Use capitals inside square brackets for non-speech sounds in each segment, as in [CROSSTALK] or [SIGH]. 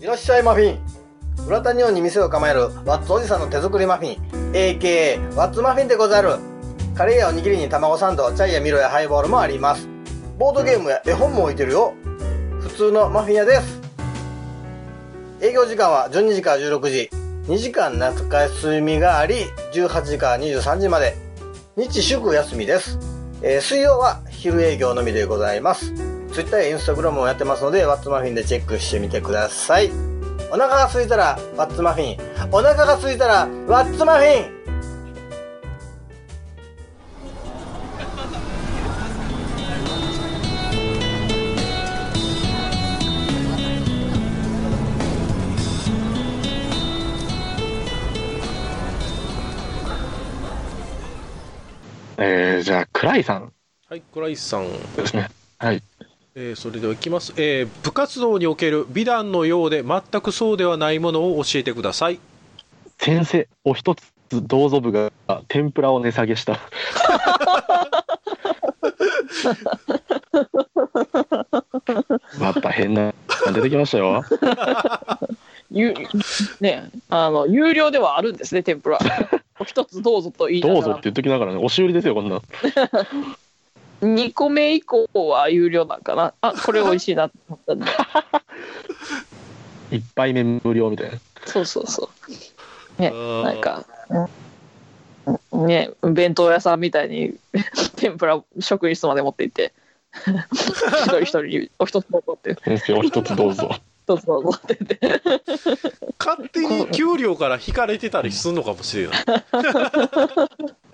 いらっしゃいマフィン。浦田日本に店を構えるワッツおじさんの手作りマフィン。AKA ワッツマフィンでござる。カレーやおにぎりに卵サンドチャイやミロやハイボールもあります。ボードゲームや絵本も置いてるよ。普通のマフィン屋です。営業時間は12時から16時。2時間夏休みがあり18時から23時まで。日祝休みです、えー水曜は昼営業のみでございます。ツイッターやインスタグラムもやってますのでワッツマフィンでチェックしてみてくださいお腹が空いたらワッツマフィンお腹が空いたらワッツマフィンえー、じゃあ、クライさんはい、倉石さん。ですね。はい。えーそれではいきます。えー部活動における美談のようで全くそうではないものを教えてください。先生、お一つどうぞ部が天ぷらを値下げした。また変なの出てきましたよ。ゆねあの有料ではあるんですね天ぷらお一つどうぞと言いながらどうぞって言っときながらね、押し売りですよ、こんなん。2個目以降は有料なんかな。あこれ美味しいなって思ったんで。[LAUGHS] 一杯目無料みたいな。そうそうそう。ねなんかうんね弁当屋さんみたいに [LAUGHS] 天ぷら職員室まで持って行って。一人一人にお一つどうぞって。先生、お一つどうぞ。一つどうぞって言って。勝手に給料から引かれてたりするのかもしれない。[LAUGHS]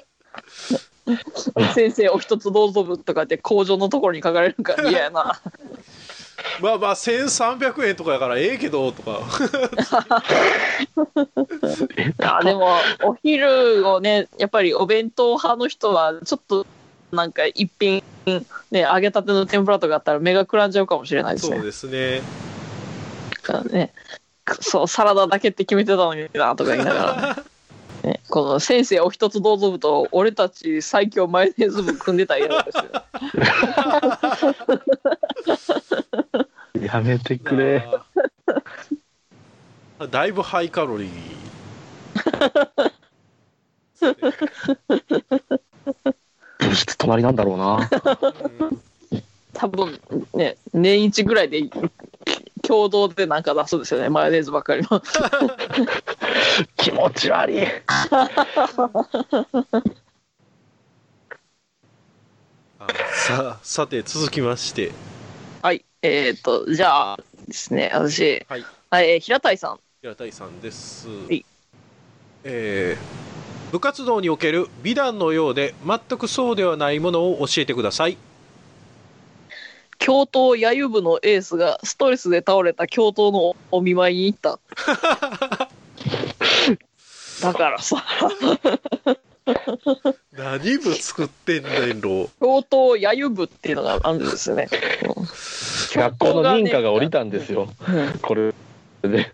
[LAUGHS] 先生お一つどうぞ部とかって工場のところに書かれるから [LAUGHS] 嫌やなまあまあ1300円とかやからええけどとか。[LAUGHS] あでもお昼をねやっぱりお弁当派の人はちょっとなんか一品ね揚げたての天ぷらとかあったら目がくらんじゃうかもしれないですねそうですね。だからねそうサラダだけって決めてたのになとか言いながら、ね、この先生お一つどうぞ部と俺たち最強マヨネーズ部組んでたら嫌ですよやめてくれ。だいぶハイカロリー。物質隣なんだろうな。うん多分ね年一ぐらいで共同でなんか出すんですよねマヨネーズばっかりの [LAUGHS] 気持ち悪い。[LAUGHS] あささて続きまして、はいえっ、とじゃあですね私はい、はい、えー平たいさん平田さんです。いえー部活動における美談のようで全くそうではないものを教えてください。教頭野球部のエースがストレスで倒れた教頭のお見舞いに行った。[LAUGHS] だからさ、[LAUGHS] 何部作ってんねんろ。教頭野球部っていうのがあるんですよね。[LAUGHS] 学校の認可が下りたんですよ。これで。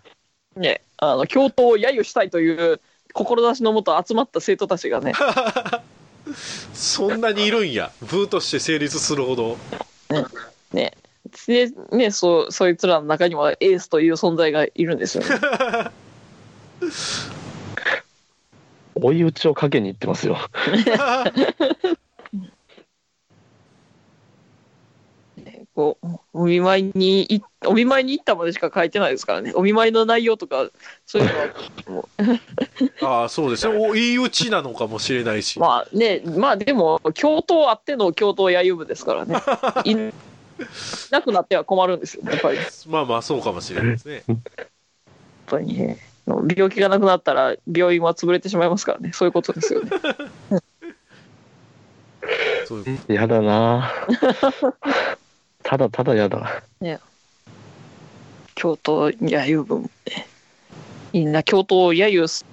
ね、あの教頭を揶揄したいという志のもと集まった生徒たちがね、[LAUGHS] そんなにいるんや。部として成立するほど。ね、でねそそいつらの中にはエースという存在がいるんですよね。追い打ちをかけに行ってますよ。こうお見舞いにいお見舞いに行ったまでしか書いてないですからねお見舞いの内容とかそういうのはもうああ、そうですね。おいいうちなのかもしれないし。まあねまあでも教頭あっての教頭野球部ですからね [LAUGHS] いなくなっては困るんですよやっぱりまあまあ、そうかもしれないですね。ぱりね病気がなくなったら病院は潰れてしまいますからね。そういうことですよね。そういうこやだな。[LAUGHS] ただただやだ。教頭野球部もねみんな教頭を揶揄す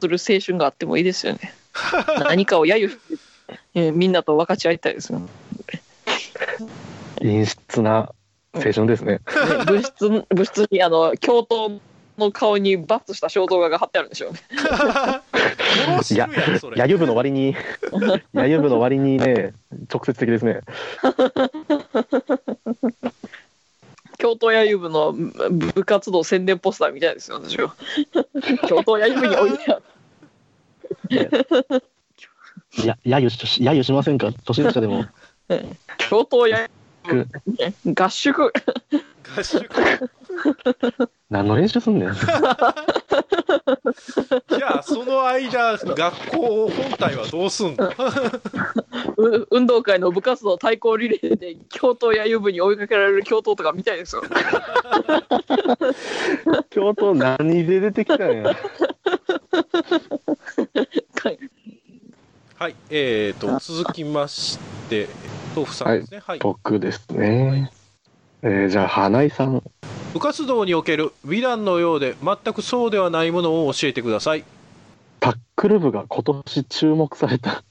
る青春があってもいいですよね。[LAUGHS] 何かを揶揄みんなと分かち合いたいですよ、ね、陰湿な青春ですね。物質物質にあの教頭の顔にバッツした肖像画が貼ってあるんでしょうね [LAUGHS] 殺してや。野球部の割に、野球部の割にね、直接的ですね。京都野遊部の部活動宣伝ポスターみたいですよ、私は。京都野遊部においてあいや、揶揄し、揶揄しませんか？初心者でも。[LAUGHS] 京都野遊部、合宿。合宿何の練習すんねん。じゃあその間学校本体はどうすんの？[LAUGHS] う運動会の部活動対抗リレーで京都野遊部に追いかけられる京都とか見たいですよ。[LAUGHS] 京都何で出てきたんや。[LAUGHS] はいえー、と続きまして豆腐さんですねはい、僕ですね。えー、じゃあ、花井さん。部活動における美談のようで全くそうではないものを教えてくださいタックル部が今年注目された。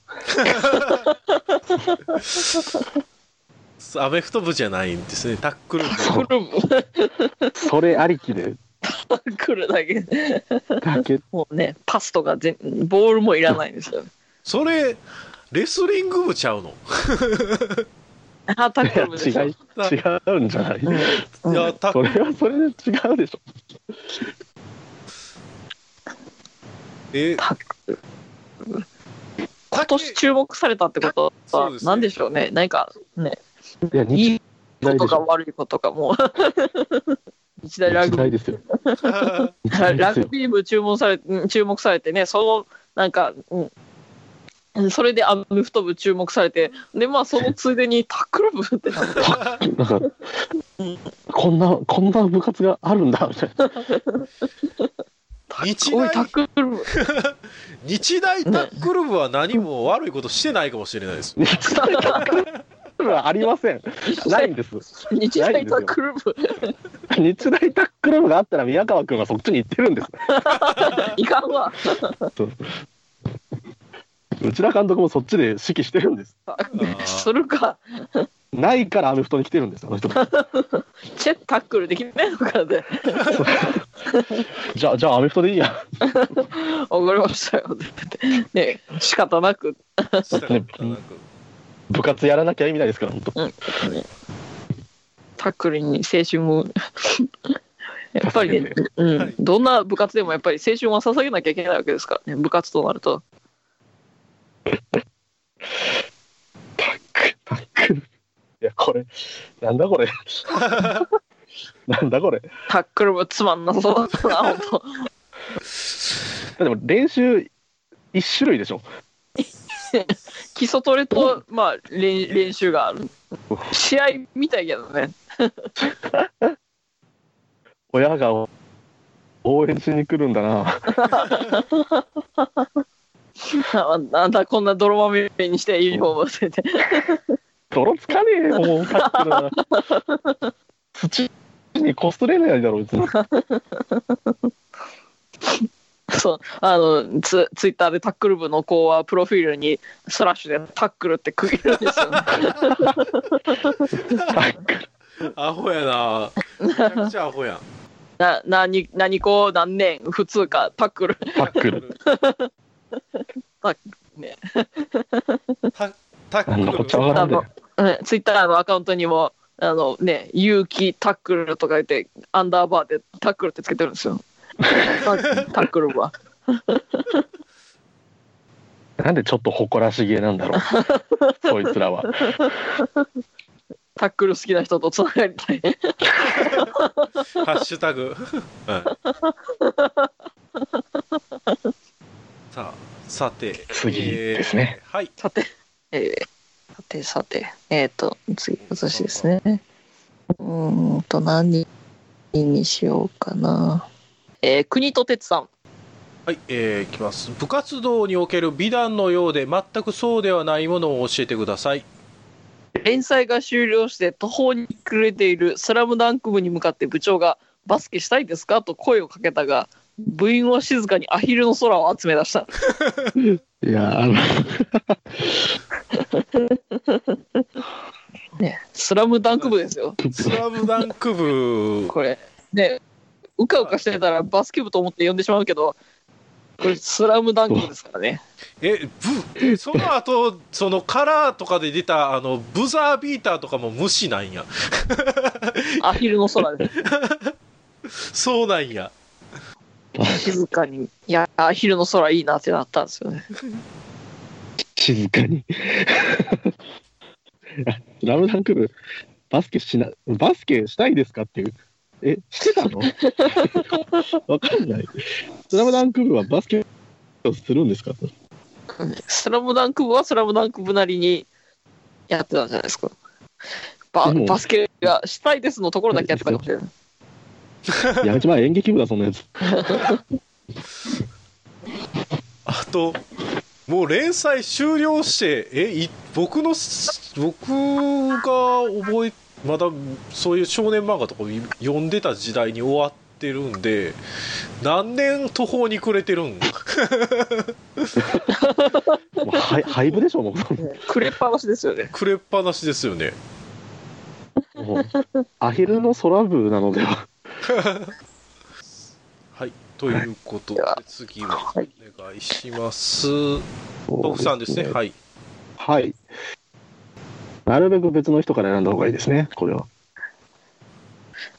アメフト部じゃないんですねタックル部タックル部それありきで、タックルだけ。だけ、もうね、パスとか全ボールもいらないんですよ。それレスリング部ちゃうの？あ、タックでしょ違い、違うんじゃないうんいやタッそれはそれで違うでしょ。えタックル今年注目されたってことは何でしょうね。何かね、いや、い日いこと。か悪いことかもう。[LAUGHS] 日大ラグビーですよ。日大ですよ。[LAUGHS] ラグビー部注目されうん注目されてね、そのなんか、うん、それでアメフト部注目されて、で、まあ、そのついでにタックル部ってなって、なんか、こんな、こんな部活があるんだ、みたいな。日おい、タッ大クル部、[LAUGHS] 日大タックル部は何も悪いことしてないかもしれないです日大タックル部はありません。ないんです。日大タックル部、日大タックル部があったら宮川君はそっちに行ってるんです。[LAUGHS] いかんわ。内田監督もそっちで指揮してるんです。ーするか。ないからアメフトに来てるんです、あの人。[LAUGHS] チェタックルできないのかで。[LAUGHS] じゃあ、じゃあアメフトでいいや。[LAUGHS] わかりましたよ。ね、仕方なく。したらなんか部活やらなきゃ意味ないですから、本当。タックルに青春を。やっぱりね助、うん、はいどんな部活でもやっぱり青春は捧げなきゃいけないわけですからね、部活となると。タック、タックル。いや、これ、なんだこれ。[LAUGHS] なんだこれ。タックルもつまんなそうだな、本当。[LAUGHS] でも練習一種類でしょ。[LAUGHS] 基礎トレと、まあ、練練習がある。試合みたいけどね。親が応援しに来るんだな。あなんだ、こんな泥まみれにしてユニフォームを捨てて。泥つかねえよ、もう、タックルは土にこすれないだろ、別に。[LAUGHS] そう、あの、ツツイッターでタックル部の子は、プロフィールにスラッシュでタックルって区切るんですよね。タックル。アホやなめちゃくちゃアホやんな、何、何校何年、普通か、タックル。タックル。ね、タタックなんだこっちゃわルからんで。うんツイッターのアカウントにも、あのね、勇気タックルとか言って、アンダーバーでタックルってつけてるんですよ。[LAUGHS] タタックル部は。なんでちょっと誇らしげなんだろう。そいつらは。タックル好きな人とつながりたい。ハッシュタグ、はい、さあさて次ですね、えーはいさて、えーさてさて、えっ、と、次、私ですね。うーんと、何にしようかな。えー、国と鉄さん。はい、えー、いきます部活動における美談のようで全くそうではないものを教えてください連載が終了して途方に暮れているスラムダンク部に向かって部長がバスケしたいですか？と声をかけたが、部員は静かにアヒルの空を集め出した。[LAUGHS] いや、あの、ね、スラムダンク部ですよ。スラムダンク部これ。ね、うかうかしてたらバスケ部と思って呼んでしまうけど、これスラムダンクですからね。えブえその後そのカラーとかで出たあのブザービーターとかも無視なんや [LAUGHS] アヒルの空で [LAUGHS] そうなんや静かに。いや、アヒルの空いいなってなったんですよね。静かに。ス [LAUGHS] ラムダンク部、バスケしな、バスケしたいですかっていう。え、してたの？[LAUGHS] わかんない。スラムダンク部はバスケをするんですか？スラムダンク部はスラムダンク部なりにやってたんじゃないですか。ババスケがしたいですのところだけやってたかもしれない。[LAUGHS] やめちまえ演劇部だ、そんなやつ。あともう連載終了してえい僕の僕が覚えまだそういう少年漫画とか読んでた時代に終わってるんで何年途方に暮れてるん？[LAUGHS] もうハイハイブでしょ、もくれっぱなしですよね。くれっぱなしですよねう。もうアヒルの空部なのでは。[LAUGHS] はいということで次ははいお願いします徳さんですねはいはい。なるべく別の人から選んだ方がいいですね、これは。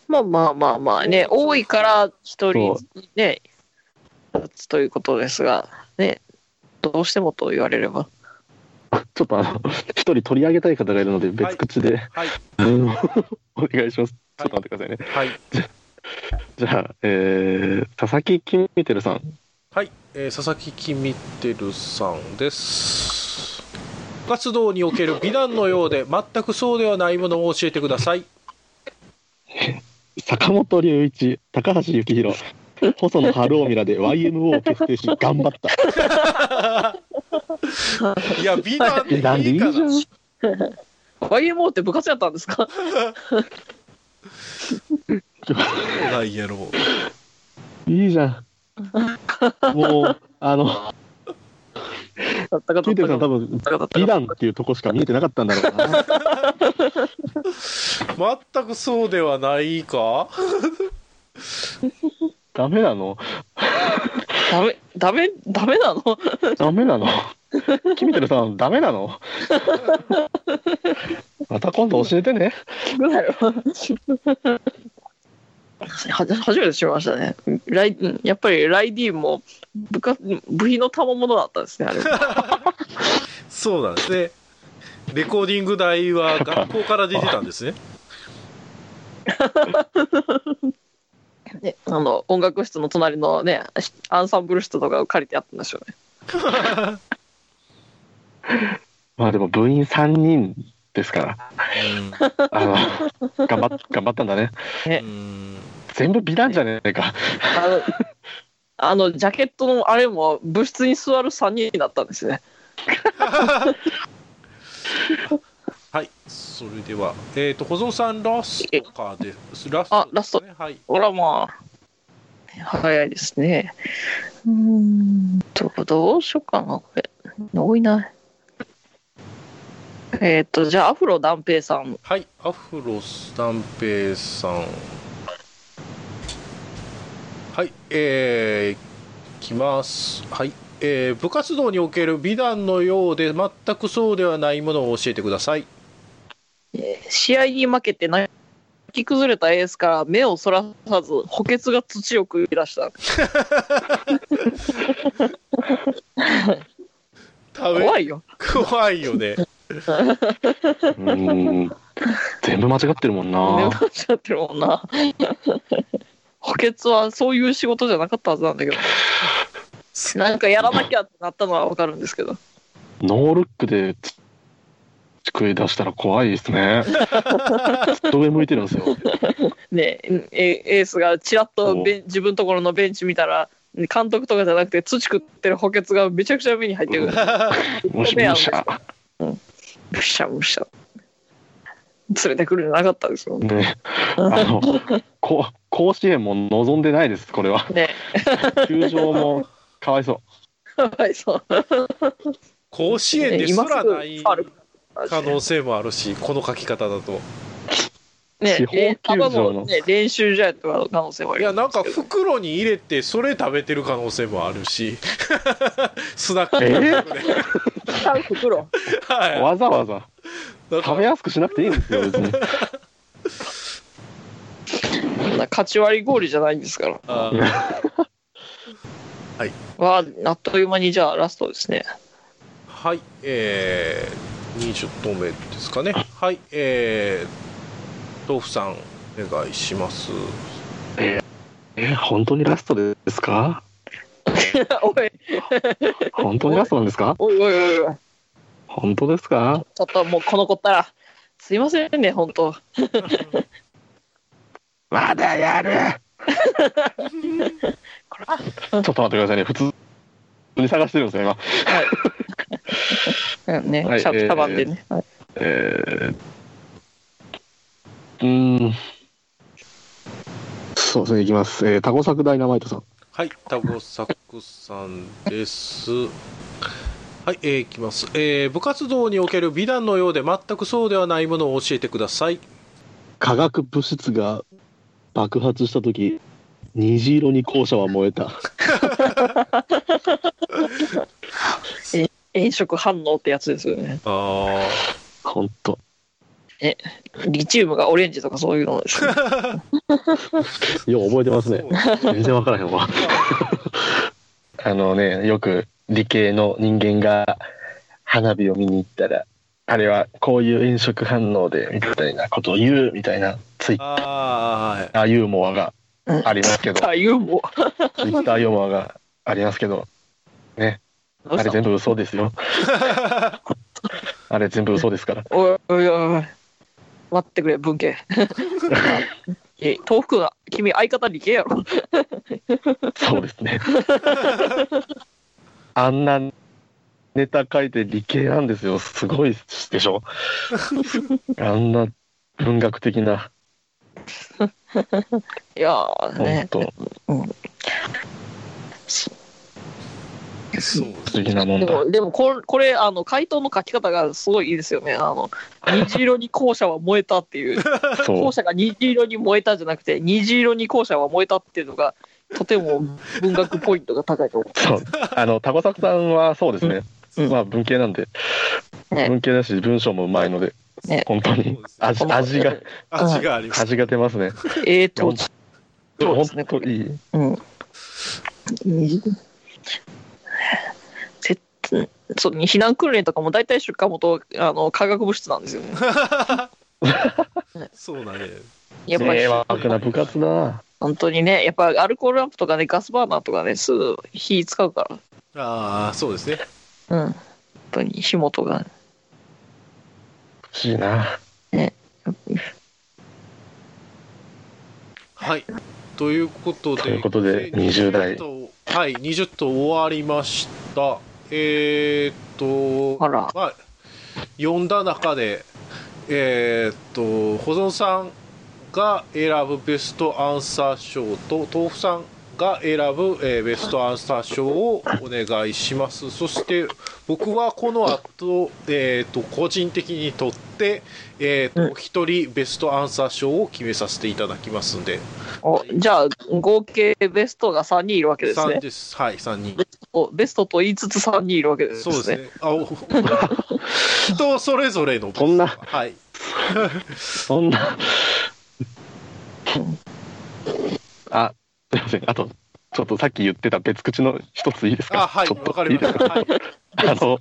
まあまあまあまあね、多いから一人ね、立つということですが、ね、どうしてもと言われれば。ちょっとあの、一人取り上げたい方がいるので、別口で、はいうん [LAUGHS] お願いします。ちょっと待ってくださいね。はい [LAUGHS] じゃあ、えー、佐々木キミテルさん。はい、えー佐々木きみてるさんです活動における美談のようで [LAUGHS] 全くそうではないものを教えてください [LAUGHS] 坂本龍一、高橋幸宏、細野晴臣らで YMO を結成し、頑張った。いや美談でえ、なんでいいじゃん。YMO って部活やったんですか？そうなんやろいいじゃん。もう、あの、たかキミテルさん多分、ったかだった美談っていうとこしか見えてなかったんだろうな。全くそうではないかダメなのダメ、ダメ、ダメなのダメなのキミテルさん、ダメなのまた今度教えてね。初めて知りましたね。ライうんやっぱりライディーンも部下部品の賜物だったんですね、あれ。[LAUGHS] そうなんですねレコーディング代は学校から出てたんですね [LAUGHS] ね、あの音楽室の隣のね、アンサンブル室とかを借りてやったんでしょうね。[LAUGHS] まあでも部員3人ですから、あの、頑張っ頑張ったんだね。うんうん全部美談じゃねえか。あの、あのジャケットのあれも部室に座る3人だったんですね。[LAUGHS] はいそれではえっ、と小僧さんラストかですラストあラストはいほらまあ、早いですね。うーんと、どうしようかな、これ。多いな。えっ、と、じゃあ、アフロ断平さん。はい、アフロ三平さん。はい、えー、きます。はい、えー、部活動における美談のようで全くそうではないものを教えてください。えー試合に負けて泣き崩れたエースから目をそらさず、補欠が土を食い出した。怖いよ。怖いよね。うん。全部間違ってるもん目なを。間違ってるもんな。補欠はそういう仕事じゃなかったはずなんだけど。[LAUGHS] なんかやらなきゃってなったのはわかるんですけど。ノールックでつ机出したら怖いですね。[LAUGHS] 上向いてるんですよ。[LAUGHS] ねえエエースがちらっとベン自分のところのベンチ見たら監督とかじゃなくて土食ってる補欠がめちゃくちゃ目に入ってくるもしもしゃ。ブシャブシャ連れてくるんじゃなかったですよね。ね。[LAUGHS] あの、こ甲子園も望んでないです、これは。ね。球場もかわいそ [LAUGHS] かわいそう。甲子園ですらない可能性もあるし、この書き方だと。ね地方球場の。の、ね、練習試合とかの可能性もあいやなんか袋に入れてそれ食べてる可能性もあるし。[LAUGHS] スナックえー？で使う袋。はい。わざわざ食べやすくしなくていいんですよ、別に。そんな勝ち割り氷じゃないんですから。あー。[LAUGHS] わああっという間にじゃあラストですね。はいえー、20投目ですかね。はいえー、豆腐さんお願いします。え、本当にラストですか？[LAUGHS] おい。本当にラストなんですか？おいおいおいおい本当ですか？ちょっともうこの子ったらすいませんね本当 [LAUGHS] まだやるちょっと待ってくださいね。普通に探してるんですよ、今。うんね、はいシャバンでね、はいえー、うーん。そうですね、いきます。えー、タコサクダイナマイトさん。はい、タゴサクさんです。はい、えー、いきます。えー、部活動における美談のようで全くそうではないものを教えてください。化学物質が爆発したとき、虹色に校舎は燃えた。[LAUGHS] 炎色反応ってやつですよねあほんと。リチウムがオレンジとかそういうのですね [LAUGHS] よう覚えてあ、ますね。全然わからへんわ。[LAUGHS] あのね、よく理系の人間が花火を見に行ったら、あれはこういう炎色反応でみたいなことを言うみたいなツイッあーはい。ターユーモアがありますけど、あユーモツイッターユーモアがありますけど、アあれ全部嘘ですよ。[LAUGHS] あれ全部嘘ですから。おいおいおい。待ってくれ文系。[LAUGHS] え豆腐が君相方理系やろ。そうですね。[LAUGHS] あんなネタ書いて理系なんですよ。すごいでしょ？[LAUGHS] あんな文学的な、[LAUGHS] いやー本ね当そう。不思議なもんだ。でもでもこれこれあの回答の書き方がすごいいいですよねあの虹色に校舎は燃えたっていう [LAUGHS] 校。舎が虹色に燃えたじゃなくて虹色に校舎は燃えたっていうのがとても文学ポイントが高いと思そう。あの、タコサクさんはそうですね。うん。まあ文系なんで、ね。文系だし文章もうまいので、ね。本当に。味味が、味があります。味が出ますね。うえーとそうですね本当いい。うん。せそう避難訓練とかも大体出荷元あの化学物質なんですよね。[LAUGHS] そうだね。やっぱり。迷惑な部活だな。本当にねやっぱアルコールランプとかねガスバーナーとかねすぐ火使うかああ、そうですね。らうん本当に火元が不思議な。はい。ということで、ということで20代はい、20と終わりました。えー、っと、あらまあ、読んだ中で、えー、っと、保存さんが選ぶベストアンサー賞と、豆腐さんが選ぶ、えーベストアンサー賞をお願いします。そして、僕はこの後、えー、っと、個人的にとって、えー、っと、一人ベストアンサー賞を決めさせていただきますんで、おじゃあ合計ベストが3人いるわけです3ねです。はい、3人。おベストと言いつつ3人いるわけですねそうですね。あ、お [LAUGHS] 人それぞれの。そんなはい。そんな。あ、すいません。あと、ちょっとさっき言ってた別口の一ついいですか？あ、はい、ちょっとわかりました。いいですか？はい。[LAUGHS] あの、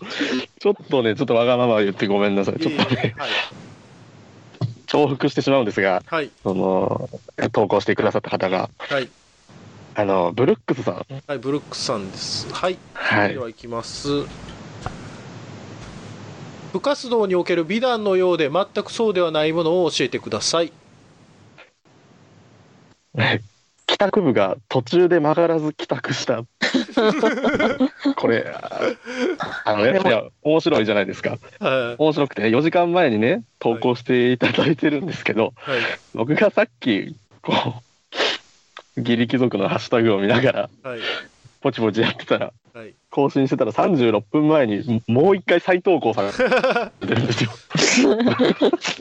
ちょっとね、ちょっとわがまま言ってごめんなさい。ちょっとね、はい。重複してしまうんですが、はい。その、投稿してくださった方が、はい。あの、ブルックスさん。はい、ブルックスさんです。はい。はいで。は、いきます。部活動における美談のようで全くそうではないものを教えてください。[LAUGHS] 帰宅部が途中で曲がらず帰宅した。[LAUGHS] これ、ああのね、いや、面白いじゃないですか。はい。面白くてね、4時間前にね、投稿していただいてるんですけど、はい。僕がさっき、こう、[LAUGHS] ギリ貴族のハッシュタグを見ながら、はい。ポチポチやってたら、はい。更新してたら36分前にもう一回再投稿されて [LAUGHS] るんですよ。[LAUGHS]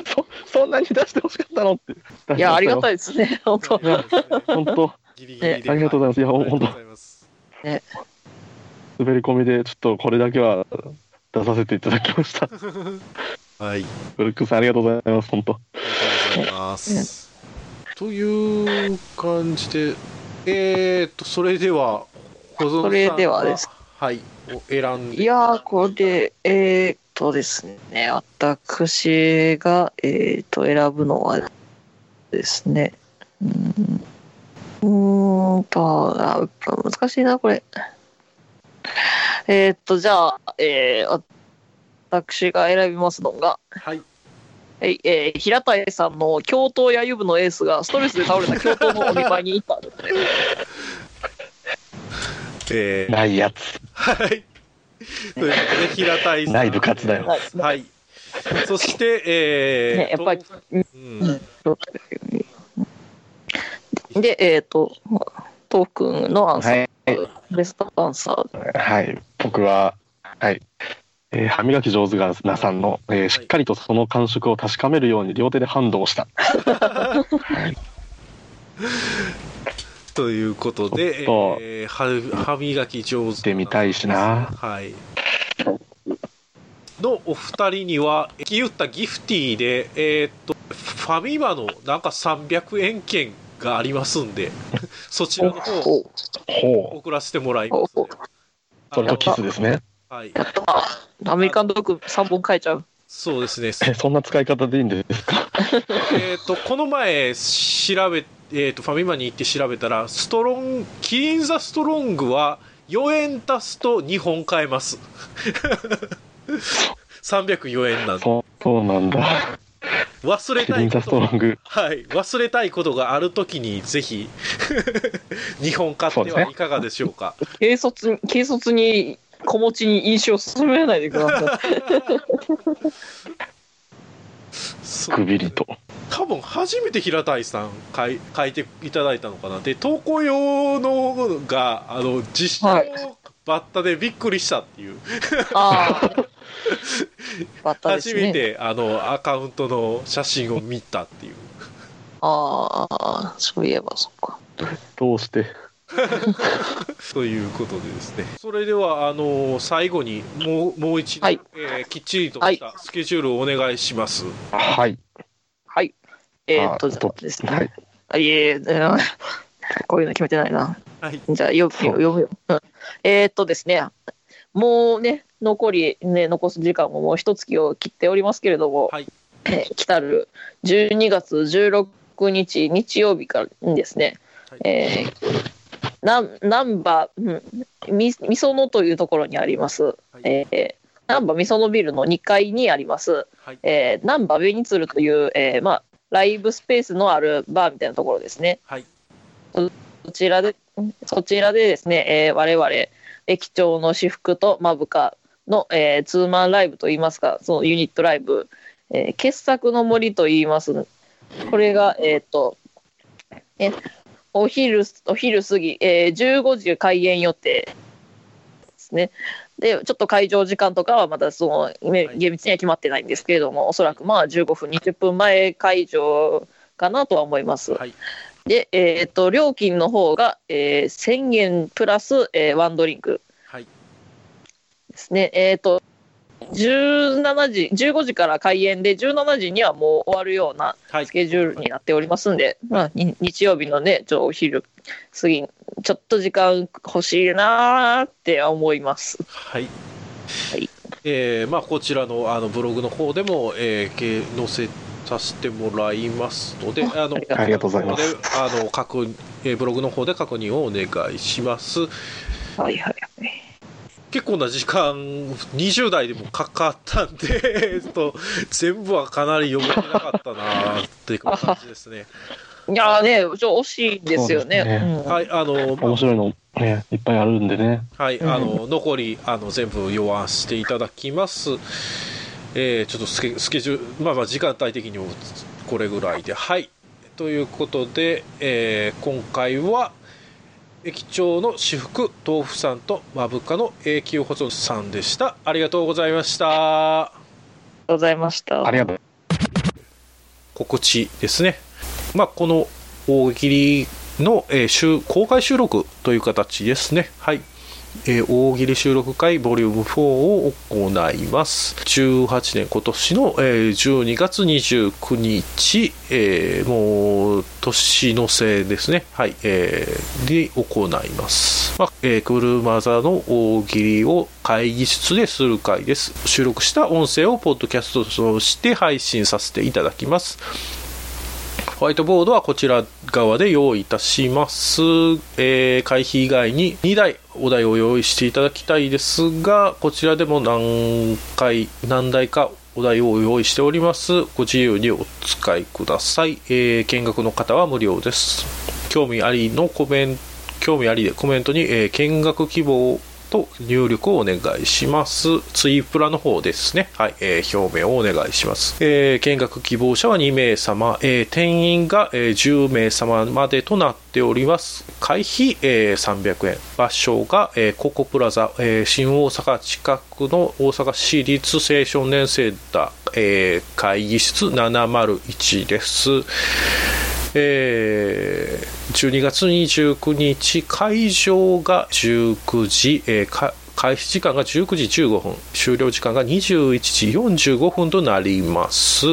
そそんなに出してほしかったのって。いや、ありがたい。いですね、本当。本当、ギリギリで、ありがとうございますいやありがとう本当ございます滑り込みで、ちょっとこれだけは出させていただきました。[LAUGHS] はいブルックさん、ありがとうございます、本当。ありがとうございます。という感じで、えー、と、それでは、それではですはい、を選んで。いやー、これ、えーっとですね、私が、えーっと、選ぶのはですね、うーん、うーんと、あ難しいな、これ。えーっと、じゃあ、えー、私が選びますのが、はい、はい、えー、平田さんの京都野球部のエースがストレスで倒れた京都のお見舞いに行ったんですね。えー、ないやつ。はい。ということで、平田井さん。ない部活だよはいはい。そして、えー、ねやっぱりとうん、で、えーっと、トークンのアンサー、はい。ベストアンサーはい。僕は、はい。えー歯磨き上手がなさんの、えーしっかりとその感触を確かめるように両手でハンドをした。はい。ということで、とえー、歯歯磨き上手してみたいしな。はい。のお二人には、言ったギフティーで、えーっと、ファミマのなんか300円券がありますんで、[LAUGHS] そちらの方を。送らせてもらいます。おそれとキスですね。はい。やったアメリカンドッグ3本書いちゃう。そうですね。え、そんな使い方でいいんですか？[LAUGHS] えっと、この前、調べ、えっと、ファミマに行って調べたら、ストロン、キリンザストロングは4円足すと2本買えます。[LAUGHS] 304円なんで。そう、そうなんだ。忘れキリンザスたいことトロング。はい。忘れたいことがあるときに、ぜひ、[LAUGHS] 2本買ってはいかがでしょうか。軽率に、軽率に子持ちに印象を進めないでください。[LAUGHS] くびりと。多分初めて平井さん書い書いていただいたのかなで投稿用のがあの実写のバッタでびっくりしたっていう、ああ。[LAUGHS] バッタですね。初めてあのアカウントの写真を見たっていうああ、そういえばそっか。どうして？[LAUGHS] ということでですねそれではあの最後にもうもう一度、はいえーきっちりとしたスケジュールをお願いします、はい。はい。えーっと、ですね。はい。あいえうん。こういうの決めてないな。はい。じゃあ、読むそう。読むよ。うん。えーっとですね、もうね、残り、ね、残す時間ももう一月を切っておりますけれども、はい。えー来たる12月16日日曜日からにですね、はい。えーなん難波、うん、みみそのというところにあります、はい。えー難波みそのビルの2階にあります、はい。えー、難波ベニツルという、えーまあ、ライブスペースのあるバーみたいなところですね。はいそちらで、そちらでですね、えー我々、駅長の私服とマブカの、えーツーマンライブといいますか、そのユニットライブ、えー傑作の森といいます。これが、えーっと、えお昼、お昼過ぎ、えー15時開演予定ですね。で、ちょっと会場時間とかはまだその、厳密には決まってないんですけれども、おそらくまあ15分、20分前会場かなとは思います。はい。で、えー、と料金の方が、えー1000円プラス、えーワンドリンク。はい。ですね。えっ、と17時15時から開演で17時にはもう終わるようなはい。スケジュールになっておりますんで、まあ、に日曜日のねちょお昼過ぎちょっと時間欲しいなーって思います。はい。はいえーまあ、こちらのあのブログの方でも、えーけ載せさせてもらいますので、あのありがとうございますあの確認えーブログの方で確認をお願いします。はいはいはい。結構な時間、20代でもかかったんで、えっと、全部はかなり読めてなかったなっていう感じですね。いやーね、ちょ惜しいんですよね。ねうんはい、あの、ま面白いの、ね、いっぱいあるんでね。あはい、あの、残り、あの、全部読ませていただきます。えーちょっとスケスケジュール、まあまあ時間帯的にもこれぐらいで、はい。ということで、えー今回は、駅長の私服豆腐さんとマブカの永久保存さんでした。ありがとうございました。あございました。ありがとう。告知ですね。まあ、この大喜利の、えー公開収録という形ですね。はい。えー大喜利収録会ボリューム4を行います。18年今年の、えー12月29日、えーもう年のせいですね。はい。えーで行います。まあ、えー車座の大喜利を会議室でする会です。収録した音声をポッドキャストとして配信させていただきます。ホワイトボードはこちら側で用意いたします。えー会費以外に2台お題を用意していただきたいですが、こちらでも何回、何台かお題を用意しております。ご自由にお使いください。えー見学の方は無料です。興味ありのコメント、興味ありでコメントに、えー見学希望と入力をお願いします。ツイプラの方ですね。はい、えー表明をお願いします。えー見学希望者は2名様、えー定員が、えー10名様までとなっております。会費、えー300円。場所が、えーココプラザ、えー新大阪近くの大阪市立青少年センター、えー会議室701です。えー12月29日会場が19時、えーか開始時間が19時15分終了時間が21時45分となります。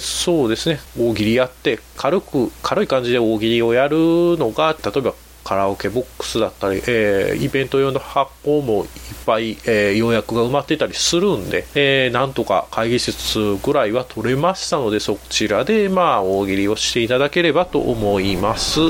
そうですね。大喜利やって軽く軽い感じで大喜利をやるのが例えばカラオケボックスだったり、えーイベント用の発行もいっぱい、えー予約が埋まってたりするんで、えーなんとか会議室ぐらいは取れましたのでそちらでまあ大喜利をしていただければと思います。